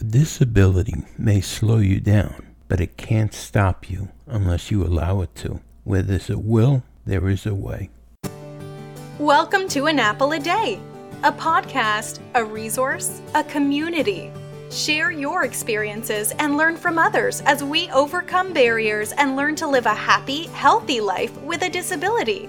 A disability may slow you down, but it can't stop you unless you allow it to. Where there's a will, there is a way. Welcome to An Apple a Day, a podcast, a resource, a community. Share your experiences and learn from others as we overcome barriers and learn to live a happy, healthy life with a disability.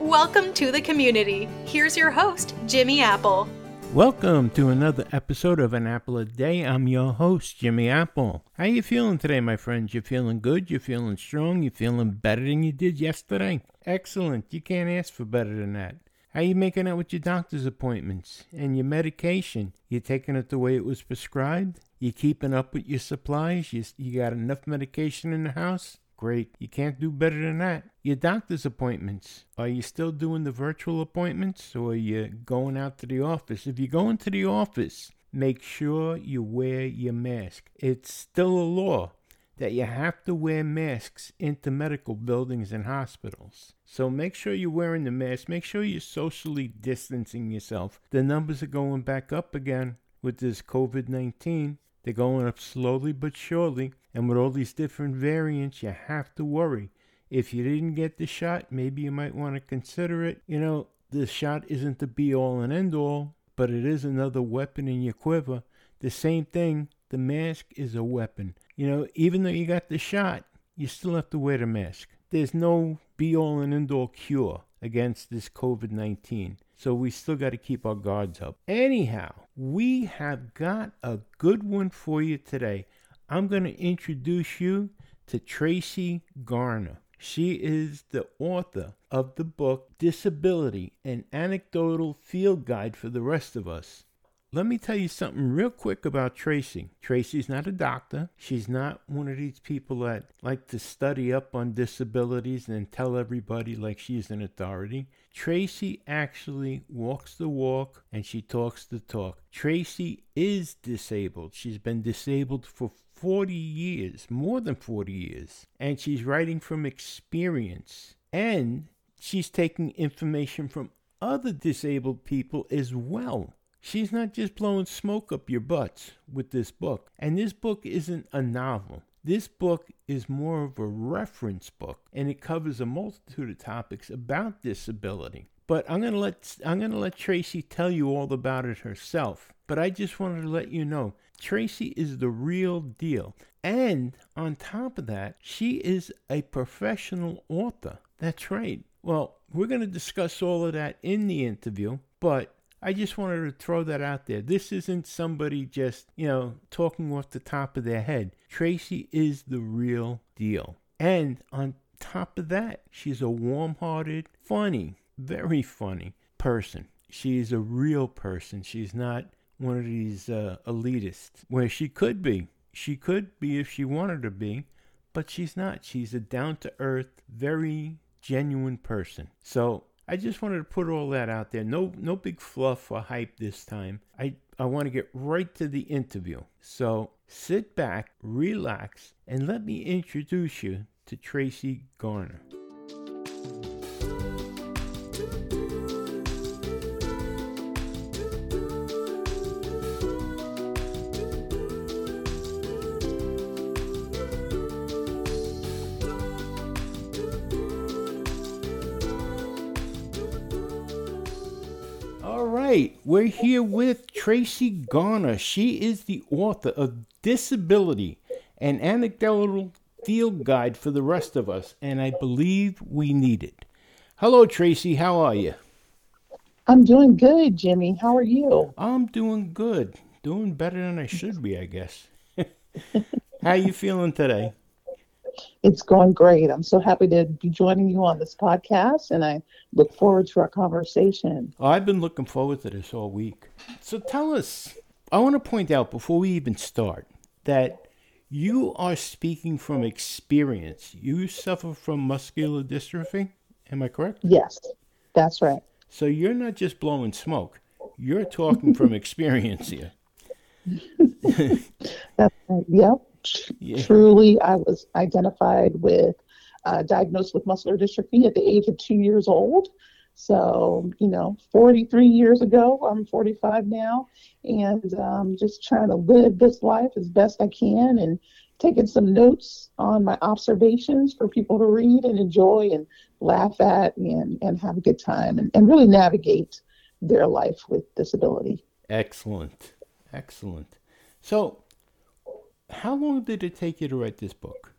Welcome to the community. Here's your host, Jimmy Apple. Welcome to another episode of An Apple a Day. I'm your host, Jimmy Apple. How you feeling today, my friends? You feeling good? You feeling strong? You feeling better than you did yesterday? Excellent. You can't ask for better than that. How you making out with your doctor's appointments and your medication? You taking it the way it was prescribed? You keeping up with your supplies? You, you got enough medication in the house? Great. You can't do better than that. Your doctor's appointments. Are you still doing the virtual appointments or are you going out to the office? If you go into the office, make sure you wear your mask. It's still a law that you have to wear masks into medical buildings and hospitals. So make sure you're wearing the mask. Make sure you're socially distancing yourself. The numbers are going back up again with this COVID 19. They're going up slowly but surely. And with all these different variants, you have to worry. If you didn't get the shot, maybe you might want to consider it. You know, the shot isn't the be all and end all, but it is another weapon in your quiver. The same thing, the mask is a weapon. You know, even though you got the shot, you still have to wear the mask. There's no be all and end all cure against this COVID 19. So we still got to keep our guards up. Anyhow, we have got a good one for you today. I'm going to introduce you to Tracee Garner. She is the author of the book Disability An Anecdotal Field Guide for the Rest of Us. Let me tell you something real quick about Tracee. Tracee's not a doctor. She's not one of these people that like to study up on disabilities and tell everybody like she's an authority. Tracee actually walks the walk and she talks the talk. Tracee is disabled. She's been disabled for 40 years, more than 40 years. And she's writing from experience. And she's taking information from other disabled people as well. She's not just blowing smoke up your butts with this book. And this book isn't a novel. This book is more of a reference book and it covers a multitude of topics about disability. But I'm going to let I'm going to let Tracee tell you all about it herself. But I just wanted to let you know Tracee is the real deal. And on top of that, she is a professional author. That's right. Well, we're going to discuss all of that in the interview, but I just wanted to throw that out there. This isn't somebody just, you know, talking off the top of their head. Tracee is the real deal. And on top of that, she's a warm hearted, funny, very funny person. She's a real person. She's not one of these uh, elitists where she could be. She could be if she wanted to be, but she's not. She's a down to earth, very genuine person. So I just wanted to put all that out there. No, no big fluff or hype this time. I, I want to get right to the interview. So sit back, relax, and let me introduce you to Tracee Garner. Right, we're here with Tracee Garner. She is the author of Disability, an anecdotal field guide for the rest of us, and I believe we need it. Hello, Tracee. How are you? I'm doing good, Jimmy. How are you? I'm doing good. Doing better than I should be, I guess. How you feeling today? It's going great. I'm so happy to be joining you on this podcast, and I look forward to our conversation. I've been looking forward to this all week. So tell us, I want to point out before we even start that you are speaking from experience. You suffer from muscular dystrophy. Am I correct? Yes, that's right. So you're not just blowing smoke, you're talking from experience here. that's right. Yep. Yeah. Truly, I was identified with, uh, diagnosed with muscular dystrophy at the age of two years old. So, you know, 43 years ago, I'm 45 now, and um, just trying to live this life as best I can and taking some notes on my observations for people to read and enjoy and laugh at and, and have a good time and, and really navigate their life with disability. Excellent. Excellent. So, how long did it take you to write this book?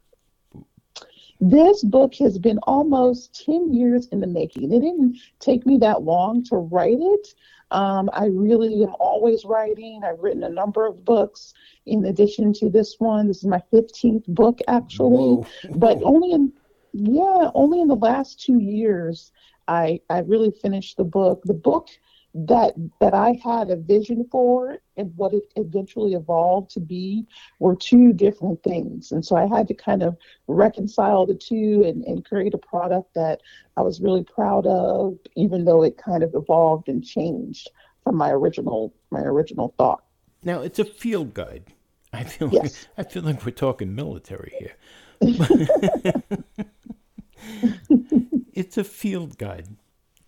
This book has been almost 10 years in the making. It didn't take me that long to write it. Um, I really am always writing. I've written a number of books in addition to this one. This is my 15th book, actually. Whoa. But only in, yeah, only in the last two years, I, I really finished the book. The book that that I had a vision for and what it eventually evolved to be were two different things. And so I had to kind of reconcile the two and, and create a product that I was really proud of, even though it kind of evolved and changed from my original my original thought. Now it's a field guide. I feel yes. like, I feel like we're talking military here. it's a field guide.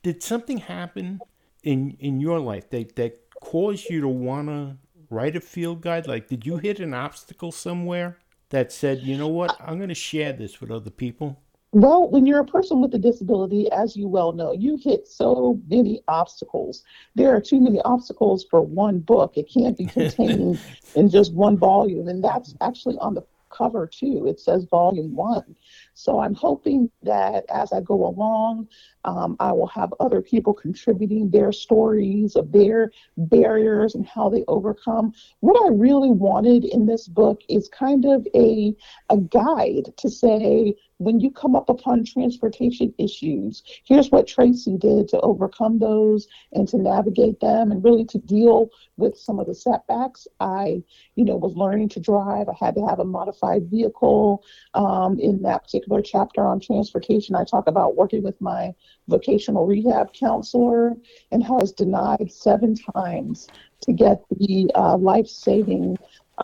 Did something happen in in your life that that caused you to want to write a field guide? Like, did you hit an obstacle somewhere that said, you know what, I'm going to share this with other people? Well, when you're a person with a disability, as you well know, you hit so many obstacles. There are too many obstacles for one book. It can't be contained in just one volume. And that's actually on the cover too. It says volume one. So I'm hoping that as I go along, um, I will have other people contributing their stories of their barriers and how they overcome. What I really wanted in this book is kind of a, a guide to say, when you come up upon transportation issues, here's what Tracee did to overcome those and to navigate them and really to deal with some of the setbacks. I, you know, was learning to drive. I had to have a modified vehicle. Um, in that particular chapter on transportation, I talk about working with my vocational rehab counselor and how I was denied seven times to get the uh, life saving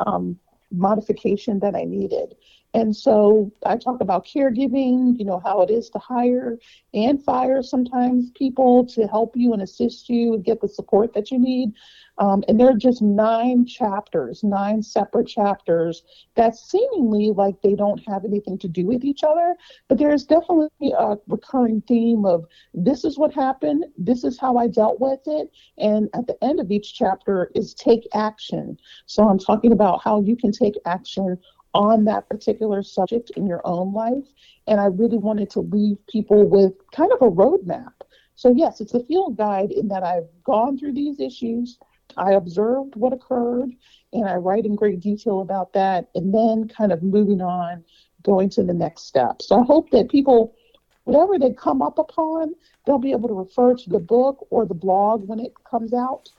um, modification that I needed. And so I talk about caregiving, you know, how it is to hire and fire sometimes people to help you and assist you and get the support that you need. Um, and there are just nine chapters, nine separate chapters that seemingly like they don't have anything to do with each other. But there's definitely a recurring theme of this is what happened, this is how I dealt with it. And at the end of each chapter is take action. So I'm talking about how you can take action on that particular subject in your own life. And I really wanted to leave people with kind of a roadmap. So, yes, it's a field guide in that I've gone through these issues, I observed what occurred, and I write in great detail about that, and then kind of moving on, going to the next step. So, I hope that people, whatever they come up upon, they'll be able to refer to the book or the blog when it comes out.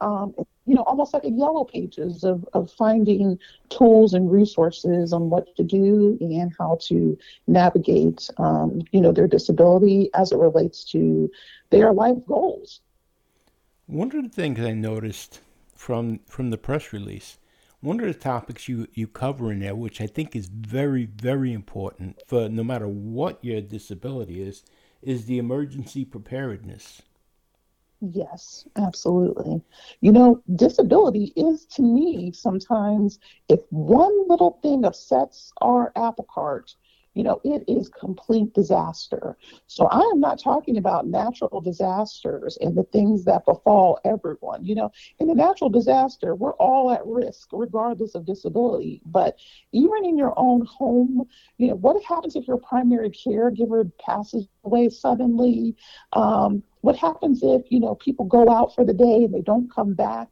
Um, you know, almost like a yellow pages of, of finding tools and resources on what to do and how to navigate, um, you know, their disability as it relates to their life goals. One of the things I noticed from from the press release, one of the topics you, you cover in there, which I think is very, very important for no matter what your disability is, is the emergency preparedness. Yes, absolutely. You know, disability is to me sometimes if one little thing upsets our apple cart, you know, it is complete disaster. So I am not talking about natural disasters and the things that befall everyone. You know, in a natural disaster, we're all at risk regardless of disability. But even in your own home, you know, what happens if your primary caregiver passes away suddenly? Um, what happens if, you know, people go out for the day and they don't come back?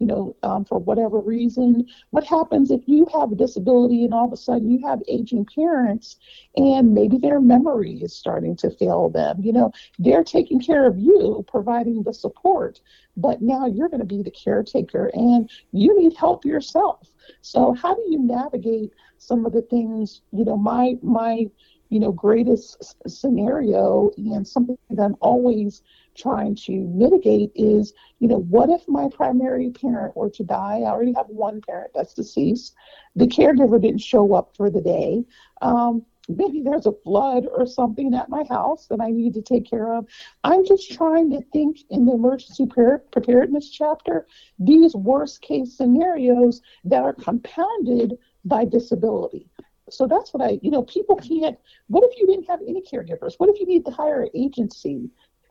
You know, um, for whatever reason. What happens if you have a disability and all of a sudden you have aging parents and maybe their memory is starting to fail them? You know, they're taking care of you, providing the support, but now you're going to be the caretaker and you need help yourself. So how do you navigate some of the things, you know, my, my, you know, greatest scenario and something that I'm always trying to mitigate is, you know, what if my primary parent were to die? I already have one parent that's deceased. The caregiver didn't show up for the day. Um, maybe there's a flood or something at my house that I need to take care of. I'm just trying to think in the emergency preparedness chapter these worst case scenarios that are compounded by disability. So that's what I, you know, people can't. What if you didn't have any caregivers? What if you need to hire an agency?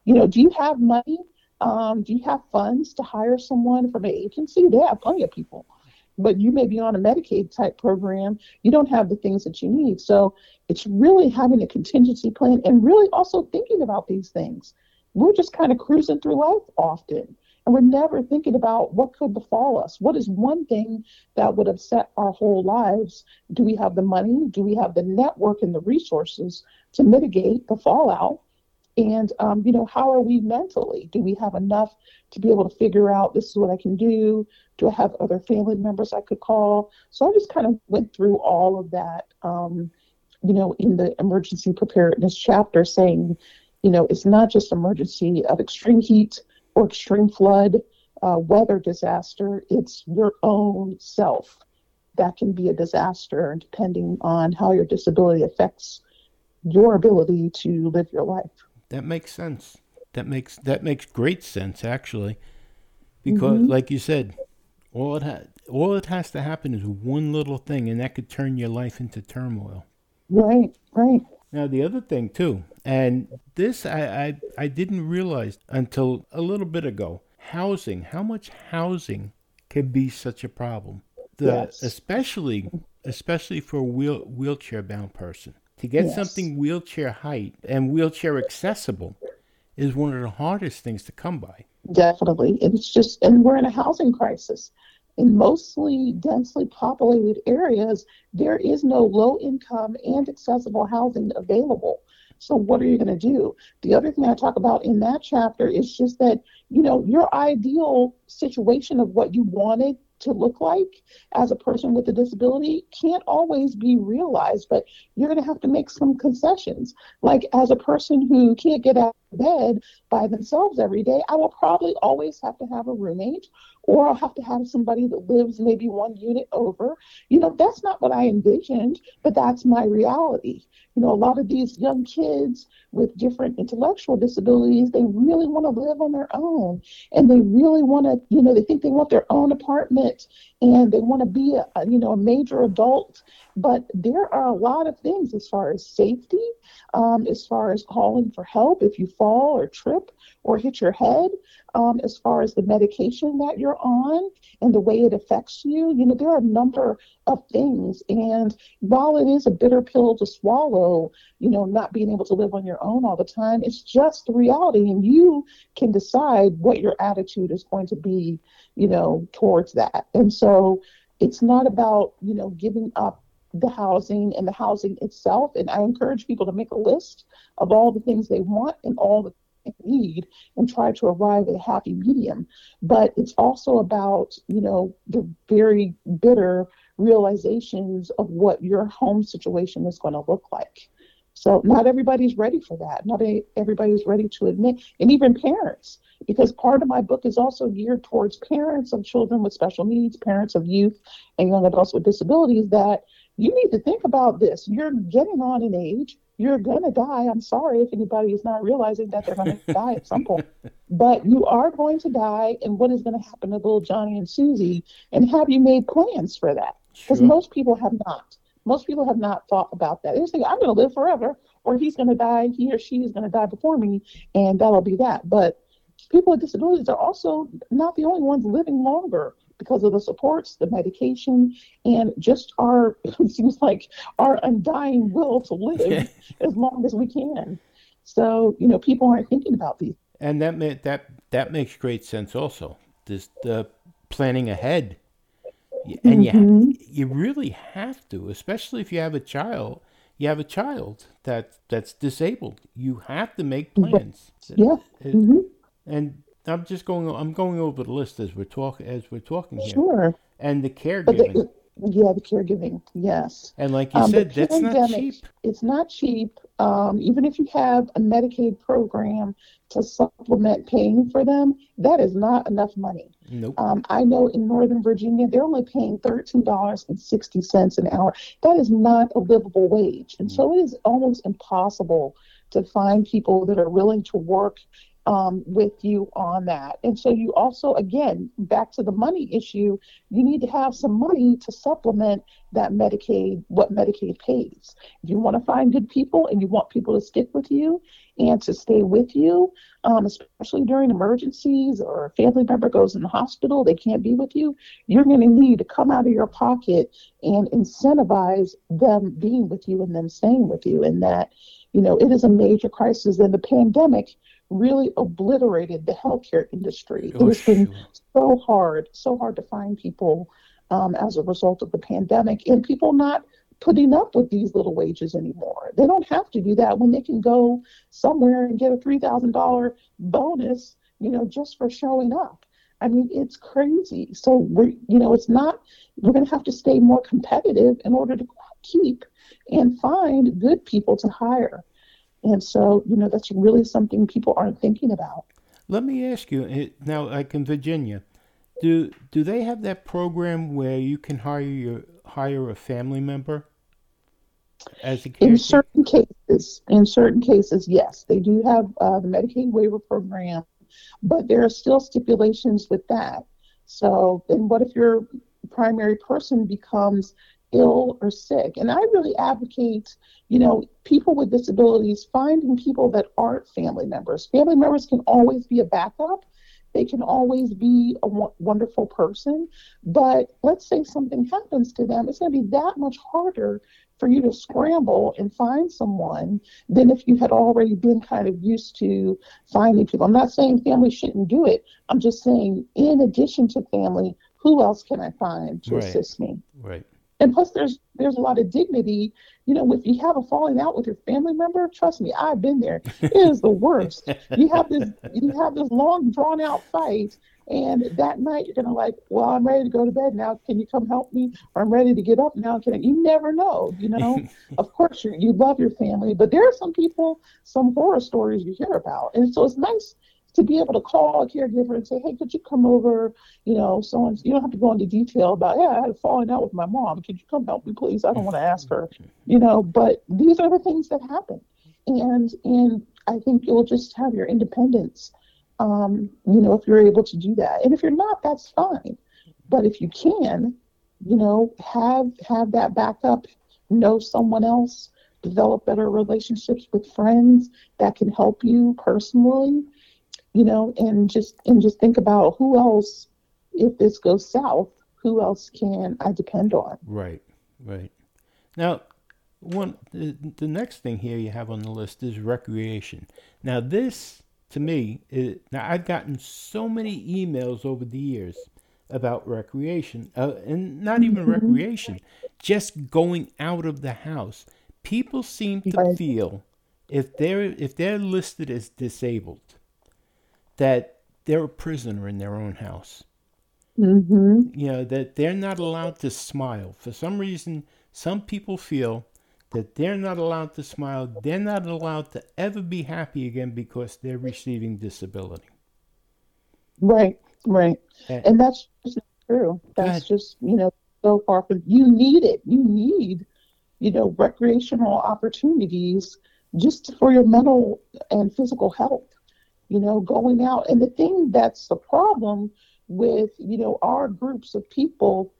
You know, do you have money? Um, do you have funds to hire someone from an agency? They have plenty of people but you may be on a Medicaid type program, you don't have the things that you need. So it's really having a contingency plan and really also thinking about these things. We're just kind of cruising through life often, and we're never thinking about what could befall us. What is one thing that would upset our whole lives? Do we have the money? Do we have the network and the resources to mitigate the fallout? And, um, you know, how are we mentally? Do we have enough to be able to figure out this is what I can do? Do I have other family members I could call? So I just kind of went through all of that, um, you know, in the emergency preparedness chapter saying, you know, it's not just emergency of extreme heat or extreme flood, uh, weather disaster, it's your own self that can be a disaster depending on how your disability affects your ability to live your life that makes sense. That makes that makes great sense actually, because mm-hmm. like you said, all it ha- all it has to happen is one little thing, and that could turn your life into turmoil. Right, right. Now the other thing too, and this I, I I didn't realize until a little bit ago. Housing, how much housing can be such a problem? The, yes. Especially especially for a wheel, wheelchair bound person. To get yes. something wheelchair height and wheelchair accessible is one of the hardest things to come by. Definitely. It's just, and we're in a housing crisis. In mostly densely populated areas, there is no low income and accessible housing available. So, what are you going to do? The other thing I talk about in that chapter is just that, you know, your ideal situation of what you wanted to look like as a person with a disability can't always be realized, but you're going to have to make some concessions. Like, as a person who can't get out bed by themselves every day, I will probably always have to have a roommate or I'll have to have somebody that lives maybe one unit over. You know, that's not what I envisioned, but that's my reality. You know, a lot of these young kids with different intellectual disabilities, they really want to live on their own and they really want to, you know, they think they want their own apartment and they want to be a, you know, a major adult. But there are a lot of things as far as safety, um, as far as calling for help if you fall or trip or hit your head um, as far as the medication that you're on and the way it affects you. You know, there are a number of things. And while it is a bitter pill to swallow, you know, not being able to live on your own all the time, it's just the reality. And you can decide what your attitude is going to be, you know, towards that. And so it's not about, you know, giving up the housing and the housing itself. And I encourage people to make a list of all the things they want and all the they need and try to arrive at a happy medium. But it's also about, you know, the very bitter realizations of what your home situation is going to look like. So not everybody's ready for that. Not everybody's ready to admit, and even parents, because part of my book is also geared towards parents of children with special needs, parents of youth and young adults with disabilities that you need to think about this. You're getting on in age you're going to die. I'm sorry if anybody is not realizing that they're going to die at some point, but you are going to die. And what is going to happen to little Johnny and Susie? And have you made plans for that? Because sure. most people have not. Most people have not thought about that. They just think, I'm going to live forever, or he's going to die, he or she is going to die before me, and that'll be that. But people with disabilities are also not the only ones living longer because of the supports, the medication, and just our, it seems like our undying will to live as long as we can. So, you know, people aren't thinking about these. And that may, that that makes great sense also. This the planning ahead. And mm-hmm. you you really have to, especially if you have a child. You have a child that that's disabled. You have to make plans. Yeah. It, mm-hmm. And I'm just going. I'm going over the list as we're talking. As we're talking here. Sure. And the caregiving. The, yeah, the caregiving. Yes. And like you um, said, that's not cheap. It's not cheap. Um, even if you have a Medicaid program to supplement paying for them, that is not enough money. Nope. Um, I know in Northern Virginia, they're only paying $13.60 an hour. That is not a livable wage. And so it is almost impossible to find people that are willing to work um, with you on that. And so you also, again, back to the money issue, you need to have some money to supplement that Medicaid, what Medicaid pays. If you want to find good people and you want people to stick with you and to stay with you, um, especially during emergencies or a family member goes in the hospital, they can't be with you, you're going to need to come out of your pocket and incentivize them being with you and them staying with you. And that, you know, it is a major crisis. And the pandemic really obliterated the healthcare industry. Oh, it has been so hard, so hard to find people um, as a result of the pandemic, and people not putting up with these little wages anymore. They don't have to do that when they can go somewhere and get a three thousand dollar bonus, you know, just for showing up. I mean, it's crazy. So we're, you know, it's not. We're going to have to stay more competitive in order to keep and find good people to hire. And so, you know, that's really something people aren't thinking about. Let me ask you eh, now, like in Virginia, do do they have that program where you can hire your hire a family member as a In certain cases, in certain cases, yes, they do have uh, the Medicaid waiver program, but there are still stipulations with that. So, then what if your primary person becomes ill or sick? And I really advocate, you know, people with disabilities finding people that aren't family members. Family members can always be a backup. They can always be a wonderful person, but let's say something happens to them, it's going to be that much harder for you to scramble and find someone than if you had already been kind of used to finding people. I'm not saying family shouldn't do it. I'm just saying, in addition to family, who else can I find to Right. assist me? Right. And plus, there's there's a lot of dignity. You know, if you have a falling out with your family member, trust me, I've been there. It is the worst. you have this you have this long drawn out fight, and that night you're gonna like, well, I'm ready to go to bed now. Can you come help me? Or I'm ready to get up now. Can I? You never know. You know. of course, you you love your family, but there are some people, some horror stories you hear about, and so it's nice to be able to call a caregiver and say, hey, could you come over? You know, so you don't have to go into detail about, yeah, I had a falling out with my mom. Could you come help me, please? I don't want to ask her, you know, but these are the things that happen. And and I think you'll just have your independence, um, you know, if you're able to do that. And if you're not, that's fine. But if you can, you know, have have that backup, know someone else, develop better relationships with friends that can help you personally you know, and just and just think about who else, if this goes south, who else can I depend on? Right, right. Now, one the, the next thing here you have on the list is recreation. Now, this to me, is, now I've gotten so many emails over the years about recreation, uh, and not even recreation, just going out of the house. People seem to Right. feel if they're if they're listed as disabled, that they're a prisoner in their own house Mm-hmm. you know that they're not allowed to smile for some reason some people feel that they're not allowed to smile they're not allowed to ever be happy again because they're receiving disability Right, right, Yeah. and that's just true. That's just you know so far from you need it. You need you know recreational opportunities just for your mental and physical health. You know, going out, and the thing that's the problem with you know our groups of people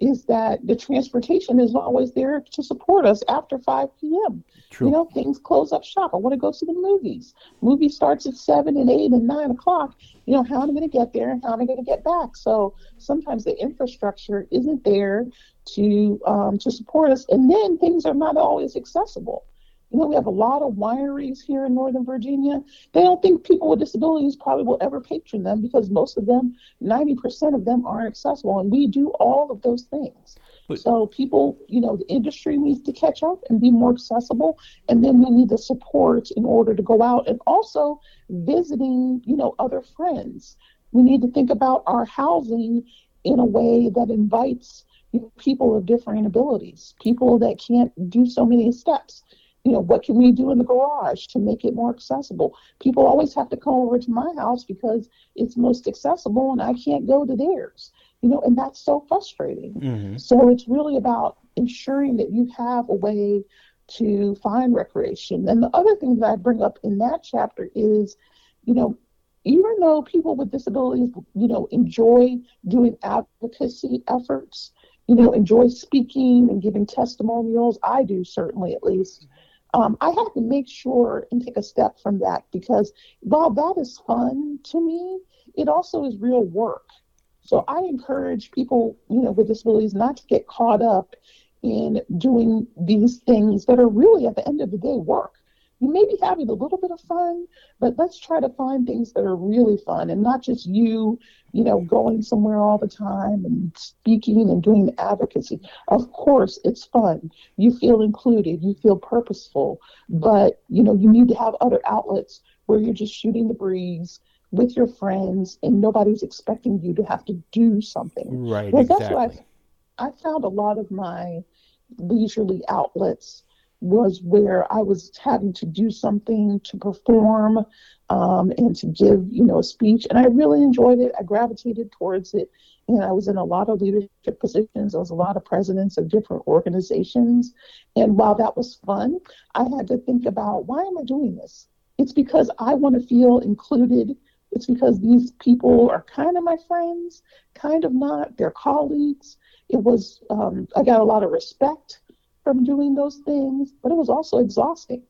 is that the transportation is always there to support us after 5 p.m. true You know, things close up shop. I want to go to the movies. Movie starts at seven and eight and nine o'clock. You know, how am I going to get there and how am I going to get back? So sometimes the infrastructure isn't there to um, to support us, and then things are not always accessible. You know, we have a lot of wineries here in Northern Virginia. They don't think people with disabilities probably will ever patron them because most of them, 90% of them, aren't accessible. And we do all of those things. But- so people, you know, the industry needs to catch up and be more accessible. And then we need the support in order to go out and also visiting, you know, other friends. We need to think about our housing in a way that invites you know, people of differing abilities, people that can't do so many steps. You know, what can we do in the garage to make it more accessible? People always have to come over to my house because it's most accessible and I can't go to theirs, you know, and that's so frustrating. Mm-hmm. So it's really about ensuring that you have a way to find recreation. And the other thing that I bring up in that chapter is, you know, even though people with disabilities, you know, enjoy doing advocacy efforts, you know, enjoy speaking and giving testimonials, I do certainly at least. Um, I have to make sure and take a step from that because while that is fun to me, it also is real work. So I encourage people, you know, with disabilities not to get caught up in doing these things that are really at the end of the day work you may be having a little bit of fun, but let's try to find things that are really fun and not just you, you know, mm-hmm. going somewhere all the time and speaking and doing advocacy. Of course, it's fun. You feel included, you feel purposeful, but, you know, you need to have other outlets where you're just shooting the breeze with your friends and nobody's expecting you to have to do something. Right, Well, exactly. that's why I, I found a lot of my leisurely outlets was where I was having to do something to perform um, and to give, you know, a speech. And I really enjoyed it. I gravitated towards it. And I was in a lot of leadership positions. I was a lot of presidents of different organizations. And while that was fun, I had to think about why am I doing this? It's because I want to feel included. It's because these people are kind of my friends, kind of not. They're colleagues. It was, um, I got a lot of respect from doing those things, but it was also exhausting,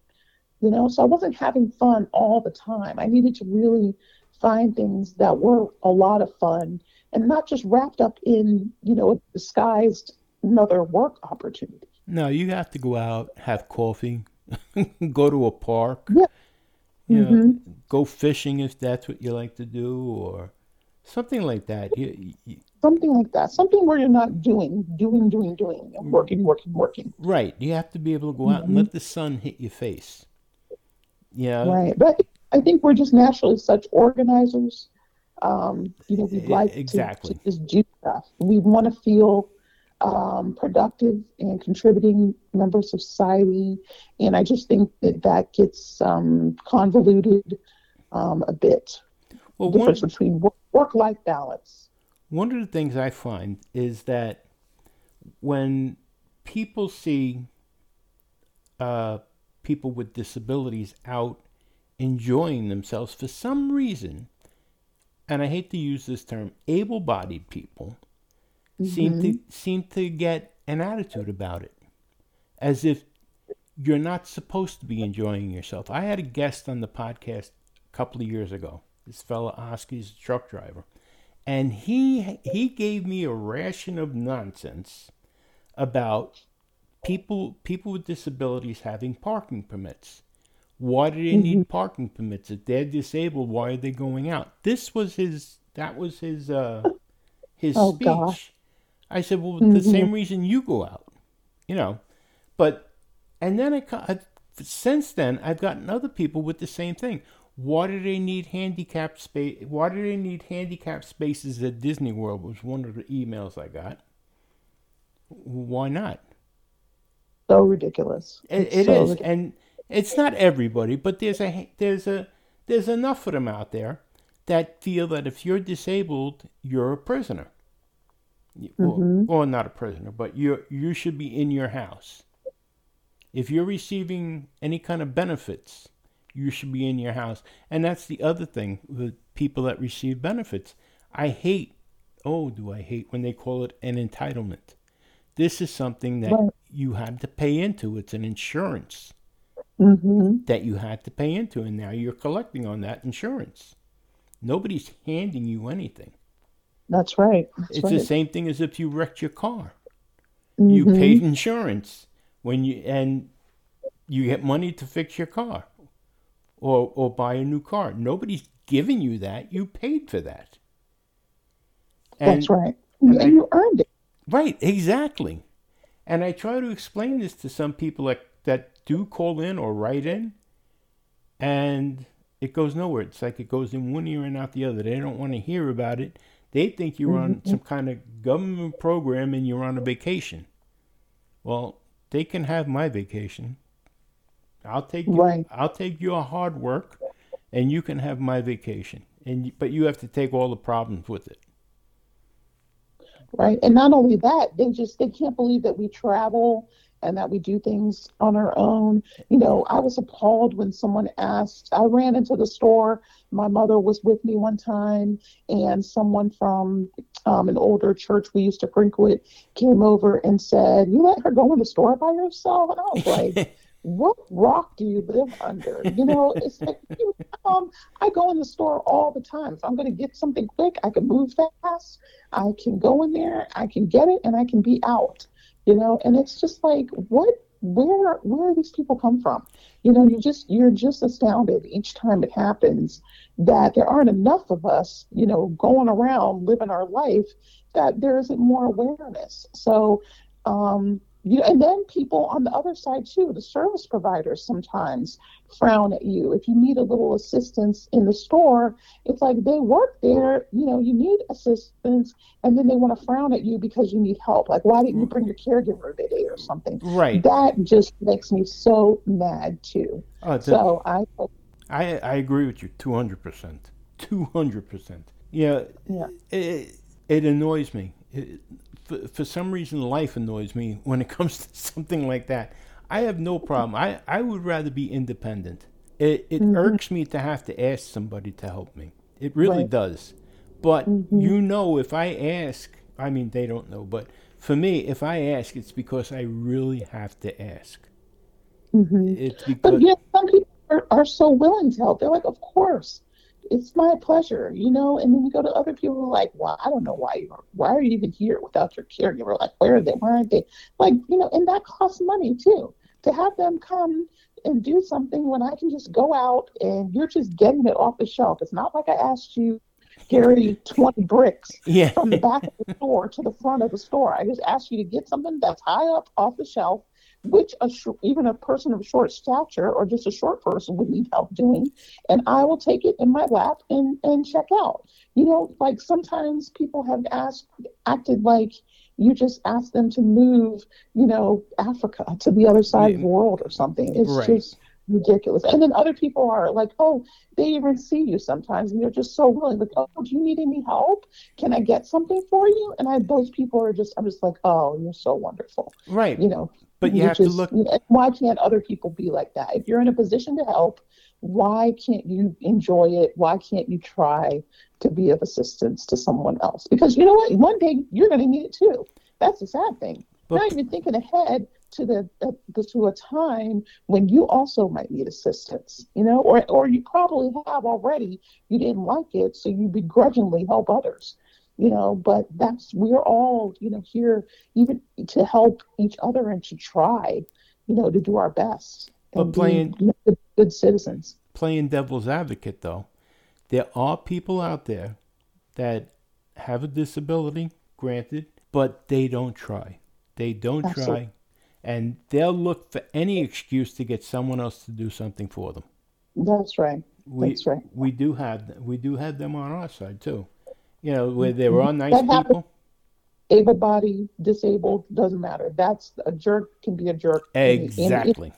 you know. So I wasn't having fun all the time. I needed to really find things that were a lot of fun and not just wrapped up in, you know, a disguised another work opportunity. No, you have to go out, have coffee, go to a park. Yeah. You know, Mhm. go fishing if that's what you like to do, or something like that. You, you, Something like that. Something where you're not doing, doing, doing, doing, and working, working, working. right. You have to be able to go out and let the sun hit your face. Yeah. Right. But I think we're just naturally such organizers. Um, you know, we'd E- like to- exactly. to, just do stuff. We want to feel um, productive and contributing members of society. And I just think that that gets um, convoluted um, a bit. Well, The one, difference between work life balance. One of the things I find is that when people see uh, people with disabilities out enjoying themselves for some reason, and I hate to use this term, able-bodied people seem to seem to get an attitude about it, as if you're not supposed to be enjoying yourself. I had a guest on the podcast a couple of years ago. This fella Oski's a truck driver, and he he gave me a ration of nonsense about people people with disabilities having parking permits. Why do they need parking permits? If they're disabled, why are they going out? This was his that was his uh his Oh, speech. gosh. I said, well, the same reason you go out, you know. But and then I, I since then I've gotten other people with the same thing. Why do they need handicap space? Why do they need handicap spaces at Disney World? Was one of the emails I got. Why not? So ridiculous. It, it so is, ridiculous. and it's not everybody, but there's a there's a there's enough of them out there that feel that if you're disabled, you're a prisoner. Well, Mhm. or not a prisoner, but you you should be in your house. If you're receiving any kind of benefits, you should be in your house. And that's the other thing with people that receive benefits. I hate, oh, do I hate when they call it an entitlement. This is something that Right. you had to pay into. It's an insurance hmm that you had to pay into, and now you're collecting on that insurance. Nobody's handing you anything. That's right. That's it's right. the same thing as if you wrecked your car. You Mhm. paid insurance when you and you get money to fix your car or or buy a new car. Nobody's giving you that. You paid for that. That's right. and And, I- you earned it. Right, exactly. And I try to explain this to some people that, that do call in or write in, and it goes nowhere. It's like it goes in one ear and out the other. They don't want to hear about it. They think you're on mm-hmm. some kind of government program and you're on a vacation. Well, they can have my vacation. I'll take you, Right. I'll take your hard work, and you can have my vacation. And but you have to take all the problems with it. right? And not only that, they just they can't believe that we travel and that we do things on our own. You know, I was appalled when someone asked. I ran into the store. My mother was with me one time, and someone from um, an older church we used to frequent came over and said, "You let her go in the store by herself?" And I was like. What rock do you live under? You know, it's like you um, I go in the store all the time. If I'm going to get something quick, I can move fast. I can go in there, I can get it, and I can be out. You know, and it's just like, what? Where? Where do these people come from? You know, you just you're just astounded each time it happens that there aren't enough of us. You know, going around living our life that there isn't more awareness. So. Um, you, and then people on the other side too, the service providers sometimes frown at you. If you need a little assistance in the store, it's like they work there, you know, you need assistance, and then they want to frown at you because you need help. Like, why didn't you bring your caregiver today or something? Right. That just makes me so mad too. Oh, the- So I, I I agree with you two hundred percent, two hundred percent. Yeah, yeah, it, it annoys me. It, for, for some reason, life annoys me when it comes to something like that. I have no problem. I, I would rather be independent. It it mm-hmm. irks me to have to ask somebody to help me. It really Right. does. But mm-hmm. you know, if I ask, I mean, they don't know, but for me, if I ask, it's because I really have to ask. Mm-hmm. It's because But know, some people are, are so willing to help. They're like, of course, it's my pleasure, you know. And then you go to other people who are like, well, I don't know why you are, why are you even here without your caregiver? Like, where are they? Where aren't they? Like, you know, and that costs money too. To have them come and do something when I can just go out and you're just getting it off the shelf. It's not like I asked you carry 20 bricks yeah, from the back of the store to the front of the store. I just asked you to get something that's high up off the shelf, which a sh- even a person of short stature or just a short person would need help doing, and I will take it in my lap and and check out. You know, like sometimes people have asked, acted like you just asked them to move, you know, Africa to the other side of the world or something. It's Right. just ridiculous. And then other people are like, oh, they even see you sometimes and they're just so willing. Like, oh, do you need any help? Can I get something for you? And I, those people are just, I'm just like, oh, you're so wonderful. right. You know, But you have to just- look. you know, why can't other people be like that? If you're in a position to help, why can't you enjoy it? Why can't you try to be of assistance to someone else? Because you know what? One day you're going to need it too. That's the sad thing. But- Not even thinking ahead to the, uh, the to a time when you also might need assistance. You know, or or you probably have already. You didn't like it, so you begrudgingly help others. You know, but that's we're all you know here even to help each other and to try, you know, to do our best. But and be, playing- you know, good, good citizens. playing devil's advocate though, there are people out there that have a disability, granted, but they don't try. They don't try. And they'll look for any excuse to get someone else to do something for them. That's right. We, That's right. We do have we do have them on our side too. You know, where there are nice That people. Able body, disabled, doesn't matter. That's a jerk can be a jerk. Exactly.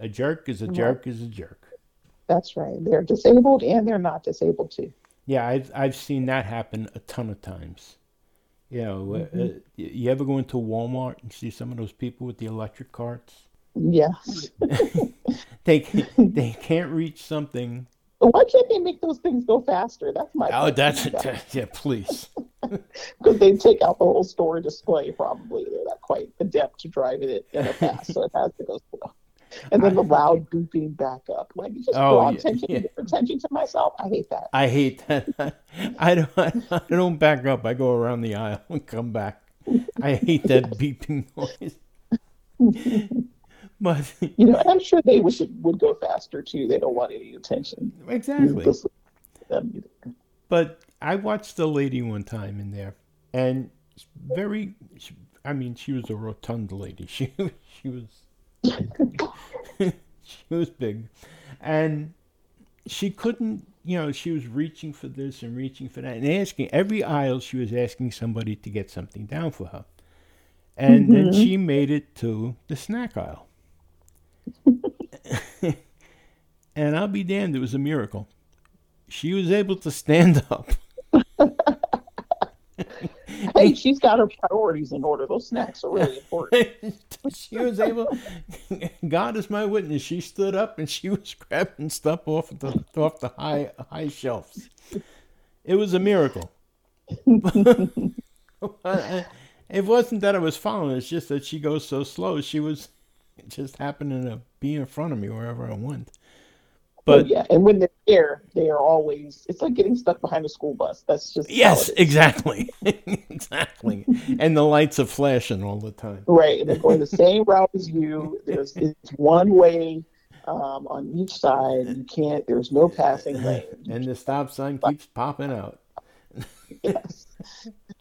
A jerk is a Right. jerk is a jerk. That's right. They're disabled and they're not disabled too. Yeah, I've I've seen that happen a ton of times. You know, uh, Mm-hmm. uh, you ever go into Walmart and see some of those people with the electric carts? Yes. They they can't reach something. Why can't they make those things go faster? That's my Oh, that's yeah, please. because they take out the whole store display. Probably they're not quite adept to driving it in a fast, so it has to go slow. And then the loud booping back up, like just Oh, draw yeah, attention, yeah. attention to myself. I hate that. I hate that. I don't. I don't back up. I go around the aisle and come back. I hate that beeping noise. But You know, I'm sure they wish it would go faster too. They don't want any attention. exactly. This- them either. But I watched a lady one time in there, and very. I mean, she was a rotund lady. She she was she was big, and she couldn't. You know, she was reaching for this and reaching for that, and asking every aisle. She was asking somebody to get something down for her, and then mm-hmm. she made it to the snack aisle. and I'll be damned, it was a miracle. She was able to stand up. hey, she's got her priorities in order. Those snacks are really important. she was able. God is my witness. She stood up and she was grabbing stuff off the off the high high shelves. It was a miracle. it wasn't that I was following. It's just that she goes so slow. She was just happening to be in front of me wherever I went. But yeah, and when they're there, they are always. It's like getting stuck behind a school bus. That's just yes, exactly, exactly. And the lights are flashing all the time. Right, they're going the same route as you. There's it's one way um, on each side. You can't. There's no passing lane. And the stop sign keeps popping out. Yes.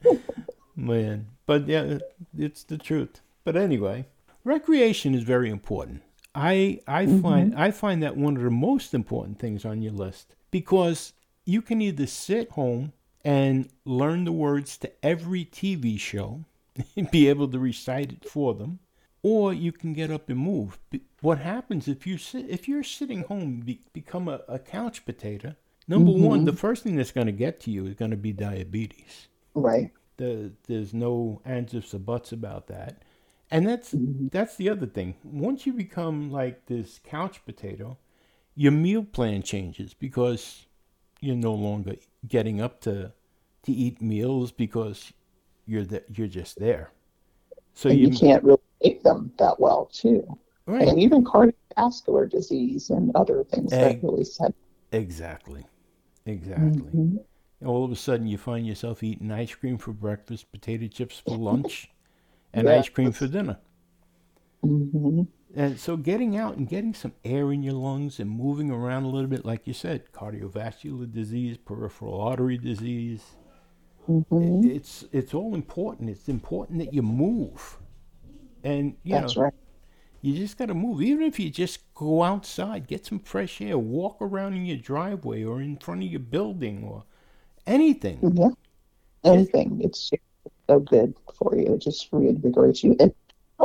Man, but yeah, it's the truth. But anyway, recreation is very important. I I mm-hmm. find I find that one of the most important things on your list because you can either sit home and learn the words to every TV show and be able to recite it for them, or you can get up and move. What happens if you sit if you're sitting home be, become a, a, couch potato? Number mm-hmm. one, the first thing that's going to get to you is going to be diabetes. Right. The, there's no ands ifs or buts about that. And that's mm-hmm. that's the other thing. Once you become like this couch potato, your meal plan changes because you're no longer getting up to to eat meals because you're the, you're just there. So you, you, can't really eat them that well too. Right. And even cardiovascular disease and other things that really set. Exactly. Exactly. Mm-hmm. All of a sudden, you find yourself eating ice cream for breakfast, potato chips for lunch, and yeah. ice cream for dinner. Mm-hmm. And so getting out and getting some air in your lungs and moving around a little bit, like you said, cardiovascular disease, peripheral artery disease. Mm-hmm. It's it's all important. It's important that you move, and you That's know, right. you just got to move. Even if you just go outside, get some fresh air, walk around in your driveway or in front of your building or anything. Yeah, anything. It's so good for you. It just reinvigorates you. And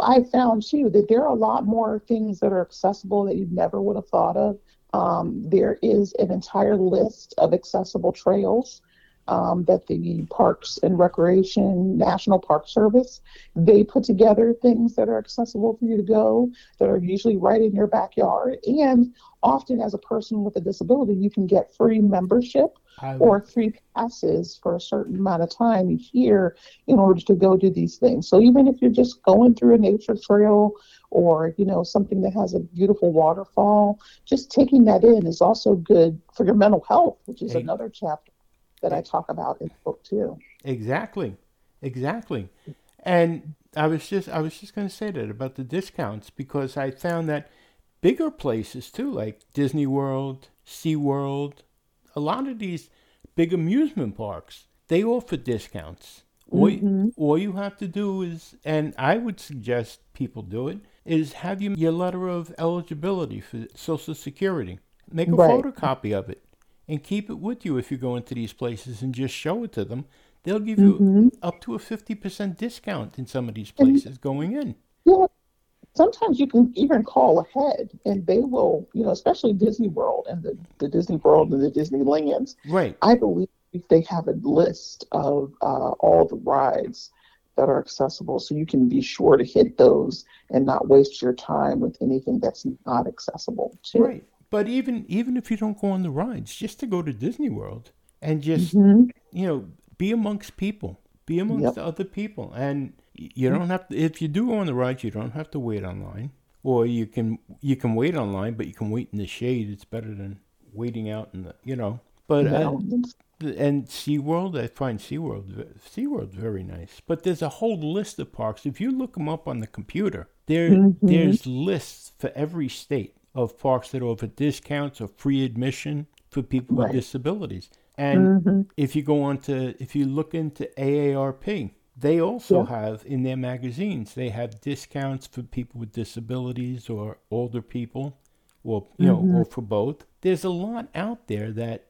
I found too that there are a lot more things that are accessible that you never would have thought of. Um, there is an entire list of accessible trails um, that the Parks and Recreation National Park Service they put together things that are accessible for you to go that are usually right in your backyard. And often, as a person with a disability, you can get free membership or free passes for a certain amount of time each year in order to go do these things. So even if you're just going through a nature trail or you know something that has a beautiful waterfall, just taking that in is also good for your mental health, which is hey. another chapter that I talk about in the book too. Exactly, exactly. And I was just I was just going to say that about the discounts because I found that bigger places too, like Disney World, SeaWorld, a lot of these big amusement parks, they offer discounts. Mm-hmm. All, all you have to do is, and I would suggest people do it, is have your, your letter of eligibility for Social Security. Make a right. photocopy of it and keep it with you if you go into these places and just show it to them. They'll give mm-hmm. you up to a 50% discount in some of these places going in. Yeah. Sometimes you can even call ahead and they will, you know, especially Disney World and the, the Disney World and the Disneylands. Right. I believe they have a list of uh, all the rides that are accessible so you can be sure to hit those and not waste your time with anything that's not accessible to right but even even if you don't go on the rides, just to go to Disney World and just mm-hmm. you know be amongst people, be amongst yep. other people, and you don't have to. If you do go on the rides, you don't have to wait online, or you can you can wait online, but you can wait in the shade. It's better than waiting out in the you know. But uh, and SeaWorld, I find SeaWorld SeaWorld's very nice. But there's a whole list of parks. If you look them up on the computer, there mm-hmm. there's lists for every state of parks that offer discounts or free admission for people right. with disabilities. And mm-hmm. if you go on to, if you look into AARP, they also yeah. have in their magazines, they have discounts for people with disabilities or older people, or you mm-hmm. know, or for both. There's a lot out there that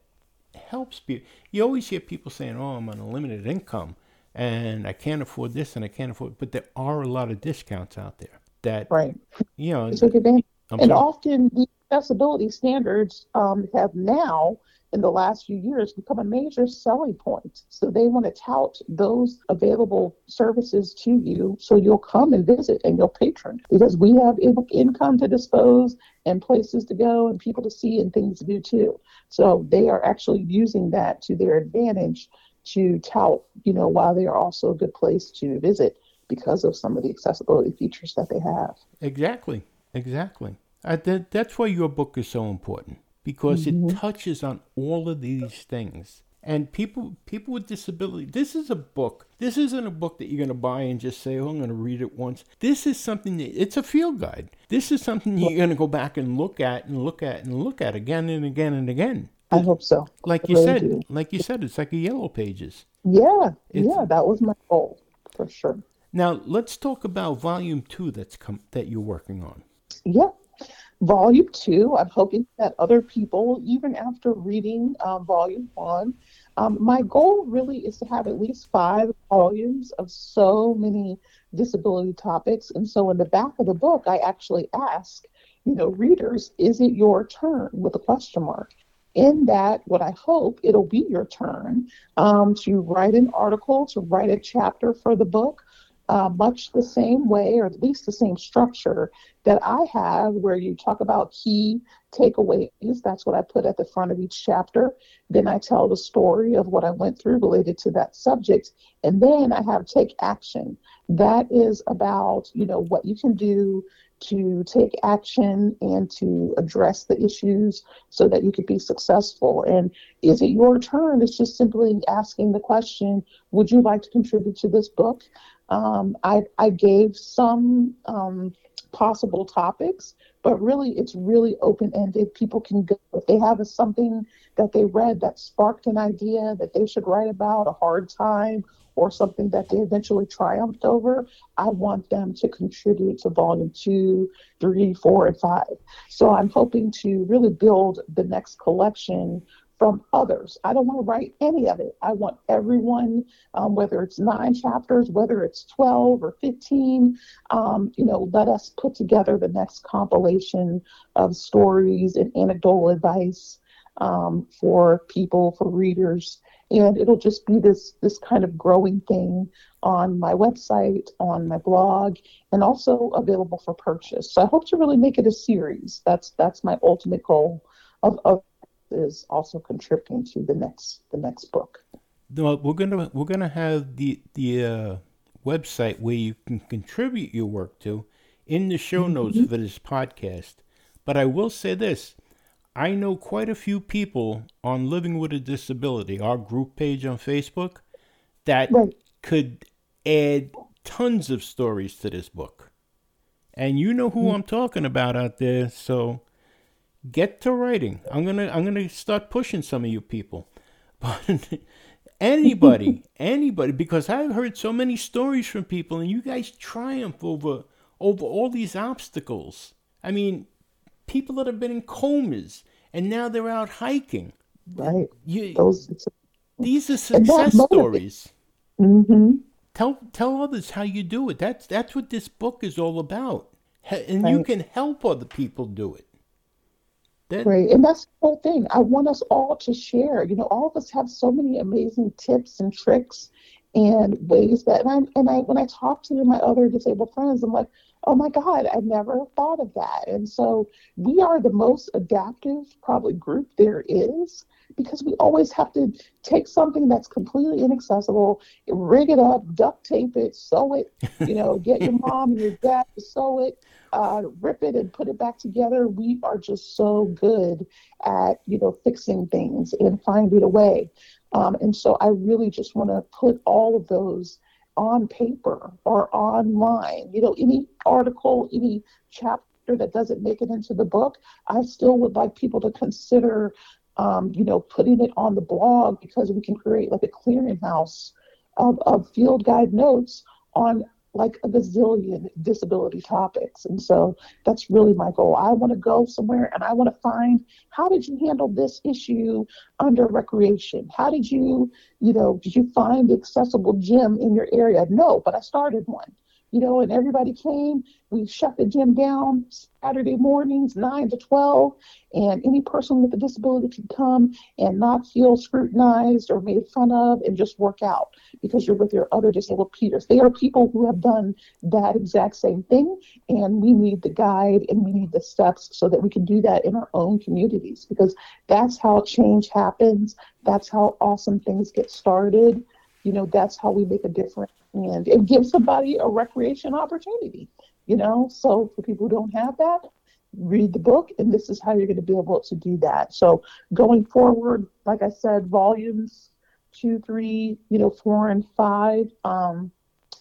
helps people. You always hear people saying, "Oh, I'm on a limited income and I can't afford this and I can't afford," but there are a lot of discounts out there that, right? You know, take advantage. And sorry. often the accessibility standards um, have now in the last few years become a major selling point. So they want to tout those available services to you so you'll come and visit and you'll patron because we have income to dispose and places to go and people to see and things to do too. So they are actually using that to their advantage to tout, you know, while they are also a good place to visit because of some of the accessibility features that they have. Exactly. Exactly. Uh, that, that's why your book is so important because mm-hmm. it touches on all of these things. And people people with disability, this is a book. This isn't a book that you're going to buy and just say, "Oh, I'm going to read it once." This is something that it's a field guide. This is something you're going to go back and look at and look at and look at again and again and again. I hope so. Like you said, do. like you said, it's like a yellow pages. Yeah, it's, yeah, that was my goal for sure. Now let's talk about volume two that's come that you're working on. Yeah, volume two, I'm hoping that other people, even after reading um, volume one, um, my goal really is to have at least five volumes of so many disability topics. And so in the back of the book, I actually ask, you know, readers, is it your turn with a question mark? In that, what I hope it'll be your turn um, to write an article, to write a chapter for the book, uh, much the same way, or at least the same structure that I have, where you talk about key takeaways. That's what I put at the front of each chapter. Then I tell the story of what I went through related to that subject. And then I have take action. That is about, you know, what you can do to take action and to address the issues so that you could be successful. And is it your turn? It's just simply asking the question, would you like to contribute to this book? Um, I, I gave some um, possible topics, but really it's really open ended. People can go, if they have a, something that they read that sparked an idea that they should write about, a hard time, or something that they eventually triumphed over, I want them to contribute to volume two, three, four, and five. So I'm hoping to really build the next collection from others. I don't want to write any of it. I want everyone, um, whether it's nine chapters, whether it's 12 or 15, um, you know, let us put together the next compilation of stories and anecdotal advice um, for people, for readers. And it'll just be this this kind of growing thing on my website, on my blog, and also available for purchase. So I hope to really make it a series. That's that's my ultimate goal of, of is also contributing to the next the next book. Well, we're gonna we're gonna have the the uh, website where you can contribute your work to in the show mm-hmm. notes for this podcast. But I will say this: I know quite a few people on Living with a Disability, our group page on Facebook, that right. could add tons of stories to this book. And you know who mm-hmm. I'm talking about out there, so get to writing. I'm gonna I'm gonna start pushing some of you people, but anybody, anybody, because I've heard so many stories from people, and you guys triumph over over all these obstacles. I mean, people that have been in comas and now they're out hiking. Right. You, Those, these are success stories. Mm-hmm. Tell tell others how you do it. That's that's what this book is all about, and right. you can help other people do it. That, right. And that's the whole thing. I want us all to share. You know, all of us have so many amazing tips and tricks and ways that, and I, and I, when I talk to my other disabled friends, I'm like, oh my God, I never thought of that. And so we are the most adaptive, probably, group there is because we always have to take something that's completely inaccessible, rig it up, duct tape it, sew it, you know, get your mom and your dad to sew it, uh, rip it and put it back together. We are just so good at, you know, fixing things and finding a way. Um, and so I really just want to put all of those on paper or online. You know, any article, any chapter that doesn't make it into the book, I still would like people to consider um, you know, putting it on the blog because we can create like a clearinghouse of, of field guide notes on like a gazillion disability topics. And so that's really my goal. I want to go somewhere and I want to find how did you handle this issue under recreation? How did you, you know, did you find accessible gym in your area? No, but I started one. You know, and everybody came. We shut the gym down Saturday mornings, 9 to 12, and any person with a disability could come and not feel scrutinized or made fun of and just work out because you're with your other disabled peers. They are people who have done that exact same thing, and we need the guide and we need the steps so that we can do that in our own communities because that's how change happens. That's how awesome things get started. You know, that's how we make a difference and it gives somebody a recreation opportunity, you know. So for people who don't have that, read the book, and this is how you're going to be able to do that. So going forward, like I said, volumes two, three, you know, four and five. Um,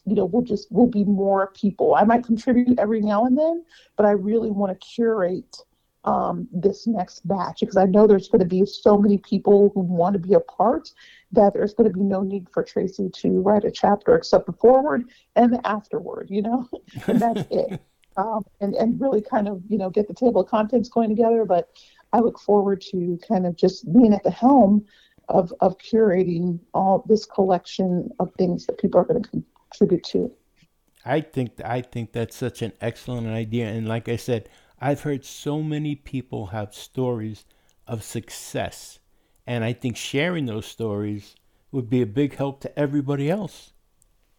you know, we'll just we'll be more people. I might contribute every now and then, but I really want to curate um, this next batch because I know there's going to be so many people who want to be a part that there's going to be no need for Tracee to write a chapter except the forward and the afterward, you know, and that's it. Um, and, and really kind of, you know, get the table of contents going together. But I look forward to kind of just being at the helm of, of curating all this collection of things that people are going to contribute to. I think I think that's such an excellent idea, and like I said, I've heard so many people have stories of success and I think sharing those stories would be a big help to everybody else.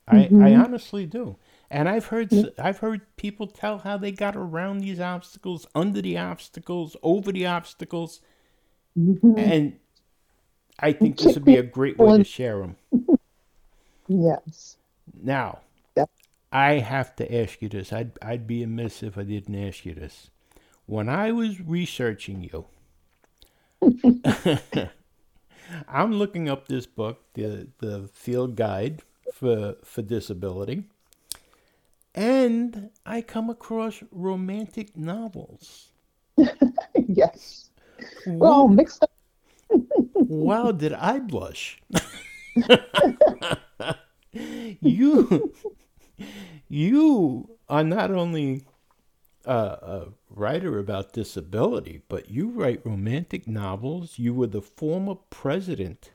Mm-hmm. I, I honestly do. And I've heard I've heard people tell how they got around these obstacles, under the obstacles, over the obstacles, mm-hmm. and I think this would be a great way to share them. Yes. Now. I have to ask you this. I'd I'd be amiss if I didn't ask you this. When I was researching you, I'm looking up this book, the the field guide for for disability, and I come across romantic novels. yes. Well, mixed up. wow, did I blush? you you are not only a writer about disability, but you write romantic novels. You were the former president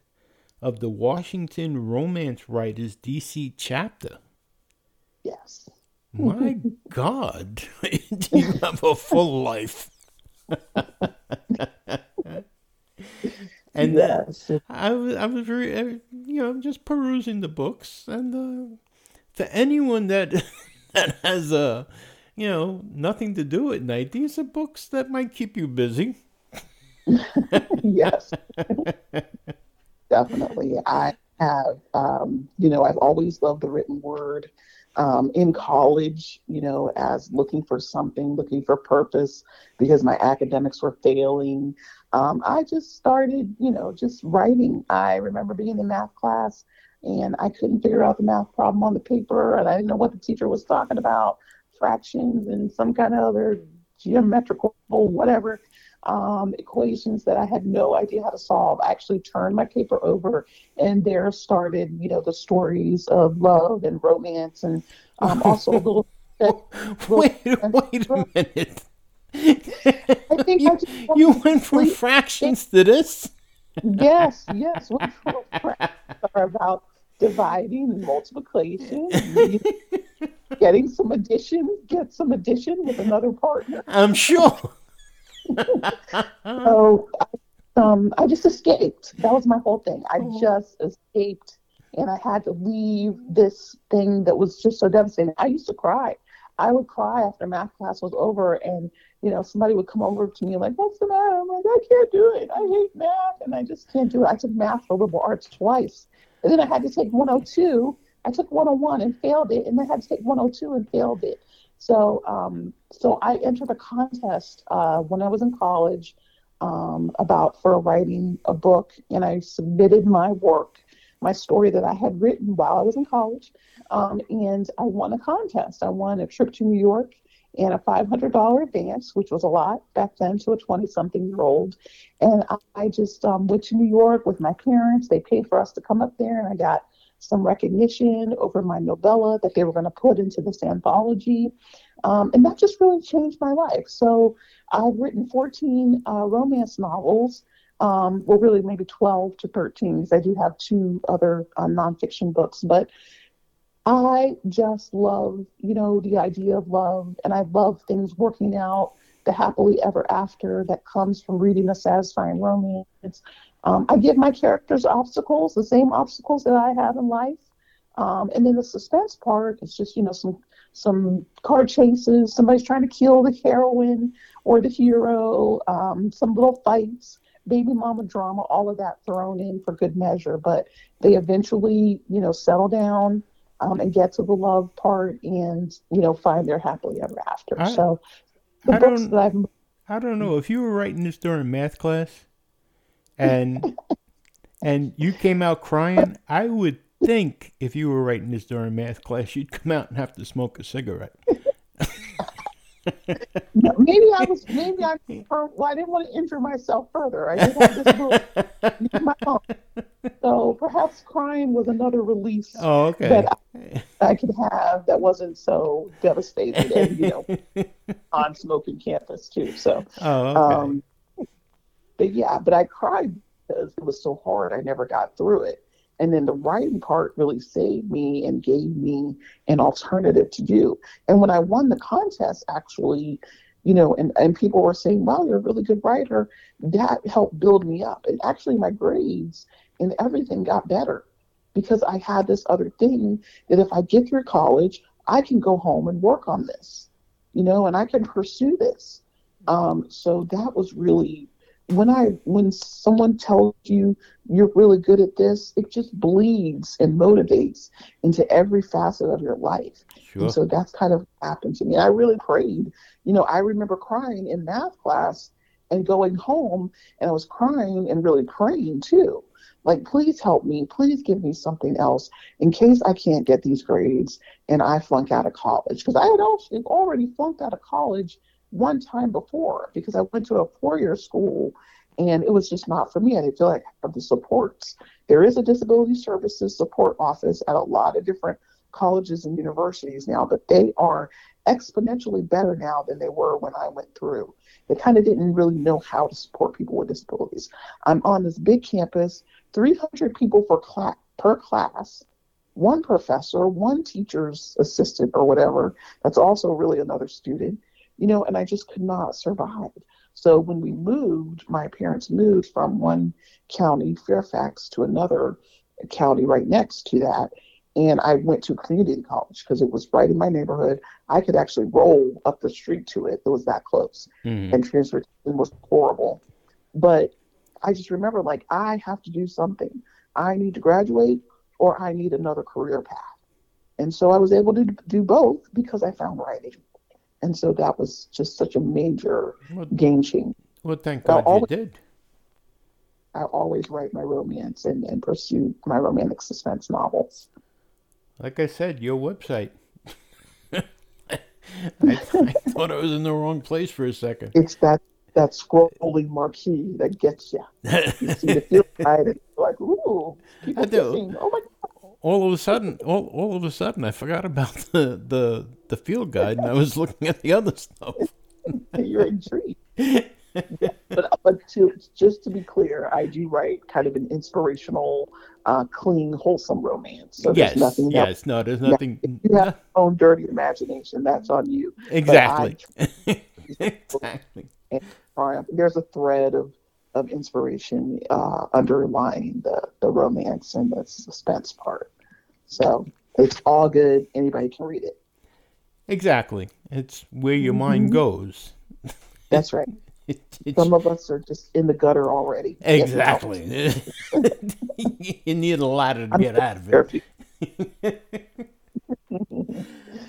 of the Washington Romance Writers DC chapter. Yes. My God, you have a full life? and yes. I was, I was very, you know, just perusing the books, and uh, to anyone that that has a you know, nothing to do at night, these are books that might keep you busy. yes, definitely. I have, um, you know, I've always loved the written word. Um, in college, you know, as looking for something, looking for purpose, because my academics were failing. Um, I just started, you know, just writing. I remember being in math class and I couldn't figure out the math problem on the paper and I didn't know what the teacher was talking about fractions and some kind of other geometrical whatever um, equations that I had no idea how to solve. I actually turned my paper over, and there started, you know, the stories of love and romance, and um, also a little. wait, wait a minute. I think you, I you went from fractions to this. yes, yes. fractions are about dividing and multiplication, getting some addition, get some addition with another partner. I'm sure. so I, um, I just escaped. That was my whole thing. I oh. just escaped and I had to leave this thing that was just so devastating. I used to cry. I would cry after math class was over and you know, somebody would come over to me like, What's the matter? I'm like, I can't do it. I hate math and I just can't do it. I took math for liberal arts twice and then I had to take 102. I took 101 and failed it, and then I had to take 102 and failed it. So, um, so I entered a contest uh, when I was in college um, about for writing a book, and I submitted my work, my story that I had written while I was in college, um, and I won a contest. I won a trip to New York and a $500 advance, which was a lot back then to a 20 something year old. And I just um, went to New York with my parents. They paid for us to come up there, and I got some recognition over my novella that they were going to put into this anthology. Um, and that just really changed my life. So I've written 14 uh, romance novels. Um, well, really, maybe 12 to 13, because I do have two other uh, nonfiction books. But I just love, you know, the idea of love, and I love things working out, the happily ever after that comes from reading a satisfying romance. Um, I give my characters obstacles, the same obstacles that I have in life. Um, and then the suspense part is just, you know, some some car chases, somebody's trying to kill the heroine or the hero, um, some little fights, baby mama drama, all of that thrown in for good measure. But they eventually, you know, settle down um, and get to the love part and, you know, find their happily ever after. I, so I don't- I don't know if you were writing this during math class, and and you came out crying. I would think if you were writing this during math class, you'd come out and have to smoke a cigarette. Maybe I was maybe I well, I didn't want to injure myself further. I didn't this little, my own. So perhaps crying was another release Oh, okay. that I, I could have that wasn't so devastating and you know on smoking campus too. So oh, okay. um but yeah, but I cried because it was so hard I never got through it. And then the writing part really saved me and gave me an alternative to do. And when I won the contest, actually, you know, and, and people were saying, wow, you're a really good writer, that helped build me up. And actually, my grades and everything got better because I had this other thing that if I get through college, I can go home and work on this, you know, and I can pursue this. Um, so that was really when I when someone tells you you're really good at this, it just bleeds and motivates into every facet of your life. sure. And so that's kind of happened to me. I really prayed. You know, I remember crying in math class and going home and I was crying and really praying too. Like, please help me. Please give me something else in case I can't get these grades and I flunk out of college. Because I had also already flunked out of college one time before because I went to a four year school and it was just not for me. I didn't feel like I had the supports. There is a disability services support office at a lot of different colleges and universities now, but they are exponentially better now than they were when I went through. They kind of didn't really know how to support people with disabilities. I'm on this big campus, 300 people for cla- per class, one professor, one teacher's assistant or whatever. That's also really another student, you know, and I just could not survive. So when we moved, my parents moved from one county, Fairfax, to another county right next to that. And I went to community college because it was right in my neighborhood. I could actually roll up the street to it. It was that close. Mhm. And transportation was horrible. But I just remember, like, I have to do something. I need to graduate or I need another career path. And so I was able to do both because I found writing. And so that was just such a major Well, game changer. well, thank God you did. I always write my romance and, and pursue my romantic suspense novels. Like I said, your website. I, I thought I was in the wrong place for a second. It's that that scrolling marquee that gets you. You see the field guide and you're like, ooh, people I do. kissing. Oh my God. All of a sudden, all, all of a sudden, I forgot about the, the the field guide, and I was looking at the other stuff. You're intrigued. but but to just to be clear, I do write kind of an inspirational, uh, clean, wholesome romance. So yes, there's nothing else. yes, no, there's nothing. You have your own dirty imagination. That's on you. exactly, exactly. triumph. There's a thread of of inspiration uh, underlying the the romance and the suspense part. So it's all good. Anybody can read it. Exactly. It's where your mind Mhm. goes. That's right. It, Some of us are just in the gutter already. exactly. you need a ladder to get out of it.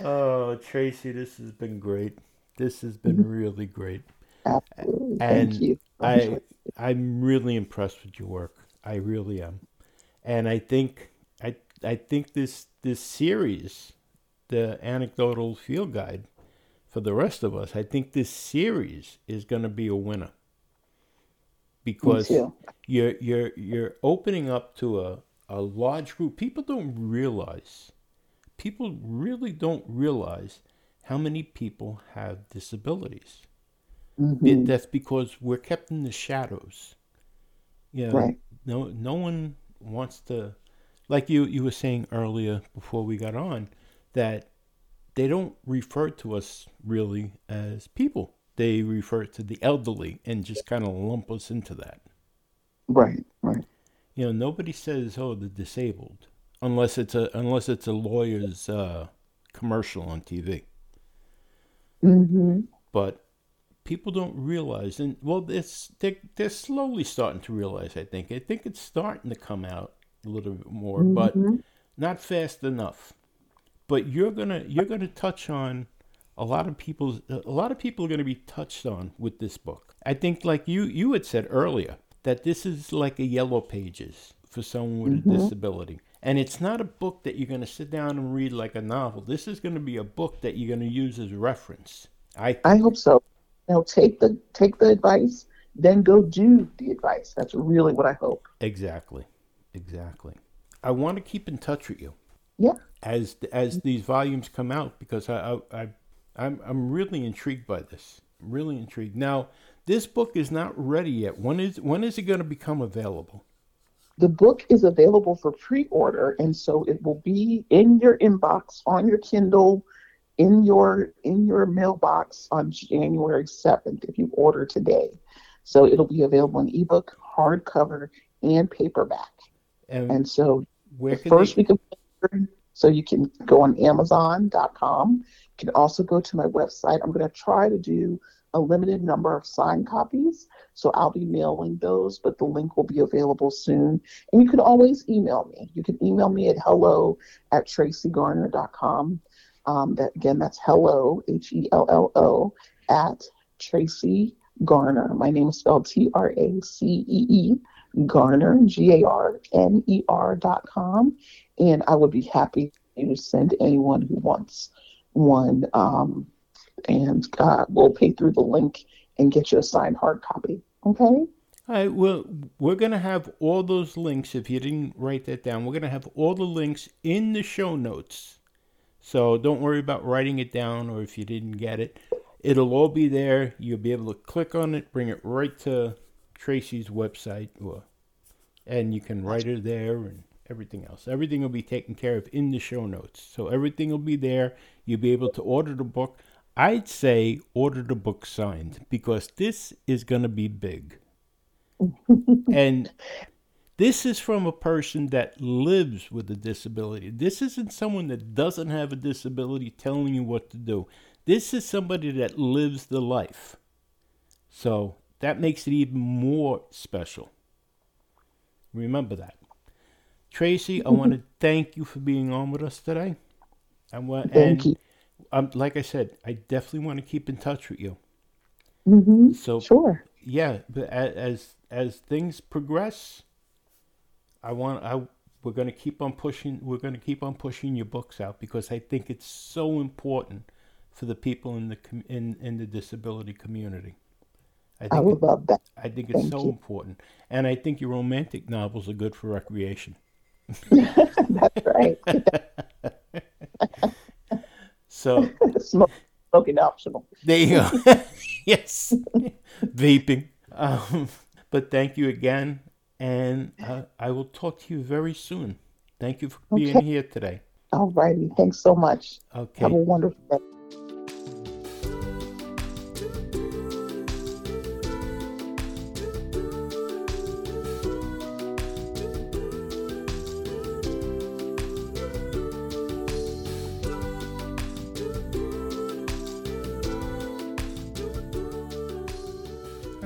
Oh, Tracee, this has been great. This has been really great. Absolutely. And Thank you. I I'm really impressed with your work. I really am. And I think I I think this this series, the anecdotal field guide for the rest of us, I think this series is going to be a winner. Because you're you're you're opening up to a, a large group. People don't realize people really don't realize how many people have disabilities. Mhm. That's because we're kept in the shadows. You know, Right. no no one wants to like you you were saying earlier before we got on, that they don't refer to us really as people. They refer to the elderly and just kind of lump us into that. Right, right. You know, nobody says, "Oh, the disabled," unless it's a unless it's a lawyer's uh, commercial on TV. hmm But people don't realize, and well, it's they're, they're slowly starting to realize. I think. I think it's starting to come out a little bit more, but Mhm. not fast enough. But you're gonna you're gonna touch on a lot of people's a lot of people are gonna be touched on with this book. I think, like you you had said earlier, that this is like a yellow pages for someone with a Mhm. disability. And it's not a book that you're going to sit down and read like a novel. This is going to be a book that you're going to use as a reference. I I hope so. You know, take the take the advice, then go do the advice. That's really what I hope. Exactly, exactly. I want to keep in touch with you Yeah. as as these volumes come out because I I, I I'm I'm really intrigued by this. I'm Really intrigued. Now, this book is not ready yet. When is when is it going to become available? The book is available for pre-order, and so it will be in your inbox on your Kindle, in your in your mailbox on January seventh if you order today. So it'll be available in ebook, hardcover, and paperback. And, And so where the can first they, week of so you can go on Amazon.com. You can also go to my website. I'm going to try to do a limited number of signed copies, so I'll be mailing those, but the link will be available soon. And you can always email me. You can email me at hello at traceegarner.com. Um, that again, that's hello H E L L O at Tracee Garner. My name is spelled T R A C E E Garner G A R N E R dot com, and I would be happy to send anyone who wants one. Um, and uh, we'll pay through the link and get you a signed hard copy. Okay. All right, well, we're going to have all those links. If you didn't write that down, we're going to have all the links in the show notes. So don't worry about writing it down or if you didn't get it. It'll all be there. You'll be able to click on it, bring it right to Tracee's website, or, and you can write it there and everything else. Everything will be taken care of in the show notes. So everything will be there. You'll be able to order the book. I'd say order the book signed because this is going to be big. and this is from a person that lives with a disability. This isn't someone that doesn't have a disability telling you what to do. This is somebody that lives the life. So that makes it even more special. Remember that. Tracee, I want to thank you for being on with us today. I want, Thank and you. um, like I said, I definitely want to keep in touch with you. Mm-hmm. So Sure. yeah, but as as things progress, I want I we're going to keep on pushing. We're going to keep on pushing your books out because I think it's so important for the people in the in in the disability community. I think would love that. I think it's thank so you. important, and I think your romantic novels are good for recreation. That's right. So smoking optional. there you go. yes, vaping. Um, but thank you again, and uh, I will talk to you very soon. Thank you for being here today. All righty. Thanks so much. Okay. Have a wonderful day.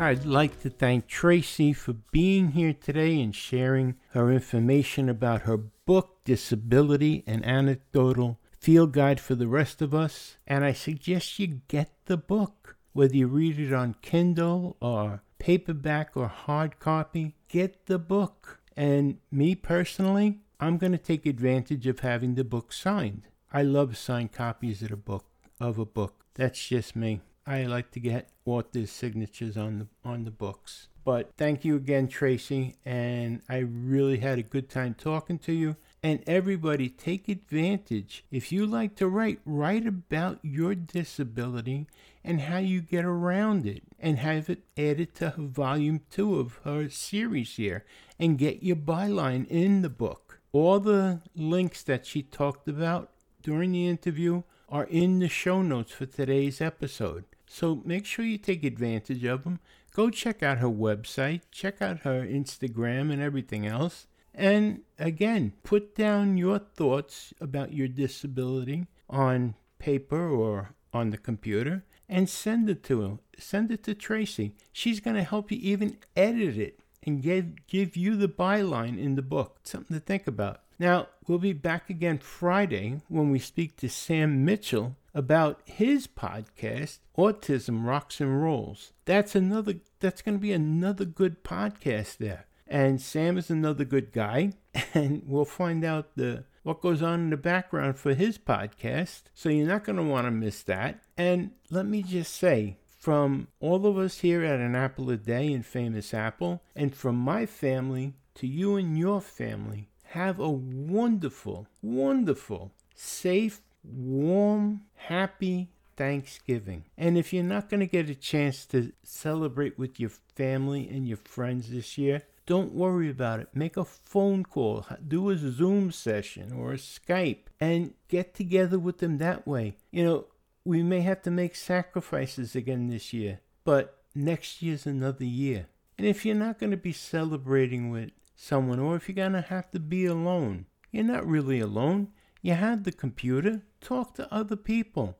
I'd like to thank Tracee for being here today and sharing her information about her book, Disability and Anecdotal Field Guide for the Rest of Us. And I suggest you get the book, whether you read it on Kindle or paperback or hard copy, get the book. And me personally, I'm going to take advantage of having the book signed. I love signed copies of a book of a book. That's just me. I like to get authors' signatures on the on the books. But thank you again, Tracee, and I really had a good time talking to you. And everybody, take advantage. If you like to write, write about your disability and how you get around it, and have it added to volume two of her series here, and get your byline in the book. all the links that she talked about during the interview are in the show notes for today's episode. So make sure you take advantage of them. Go check out her website, check out her Instagram and everything else. And again, put down your thoughts about your disability on paper or on the computer and send it to him. Send it to Tracee. She's going to help you even edit it and give, give you the byline in the book. Something to think about. Now, we'll be back again Friday when we speak to Sam Mitchell about his podcast, Autism Rocks and Rolls. That's another that's going to be another good podcast there. And Sam is another good guy, and we'll find out the what goes on in the background for his podcast. So you're not going to want to miss that. And let me just say, from all of us here at An Apple a Day and Famous Apple, and from my family to you and your family, have a wonderful, wonderful, safe, warm, happy Thanksgiving. And if you're not going to get a chance to celebrate with your family and your friends this year, don't worry about it. Make a phone call, do a Zoom session or a Skype, and get together with them that way. You know, we may have to make sacrifices again this year, but next year's another year. And if you're not going to be celebrating with someone, or if you're going to have to be alone, you're not really alone. You have the computer, talk to other people,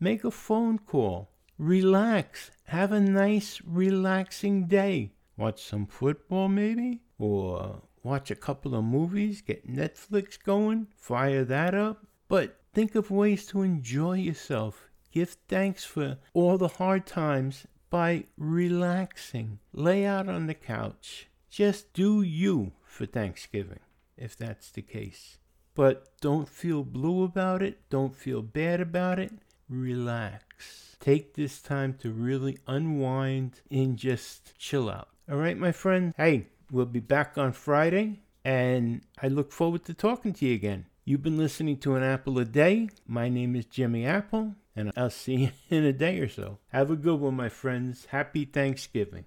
make a phone call, relax, have a nice, relaxing day. Watch some football, maybe, or watch a couple of movies, get Netflix going, fire that up. But think of ways to enjoy yourself. Give thanks for all the hard times by relaxing. Lay out on the couch. Just do you for Thanksgiving, if that's the case. But don't feel blue about it. Don't feel bad about it. Relax. Take this time to really unwind and just chill out. All right, my friend? Hey, we'll be back on Friday, and I look forward to talking to you again. You've been listening to An Apple a Day. My name is Jimmy Apple, and I'll see you in a day or so. Have a good one, my friends. Happy Thanksgiving.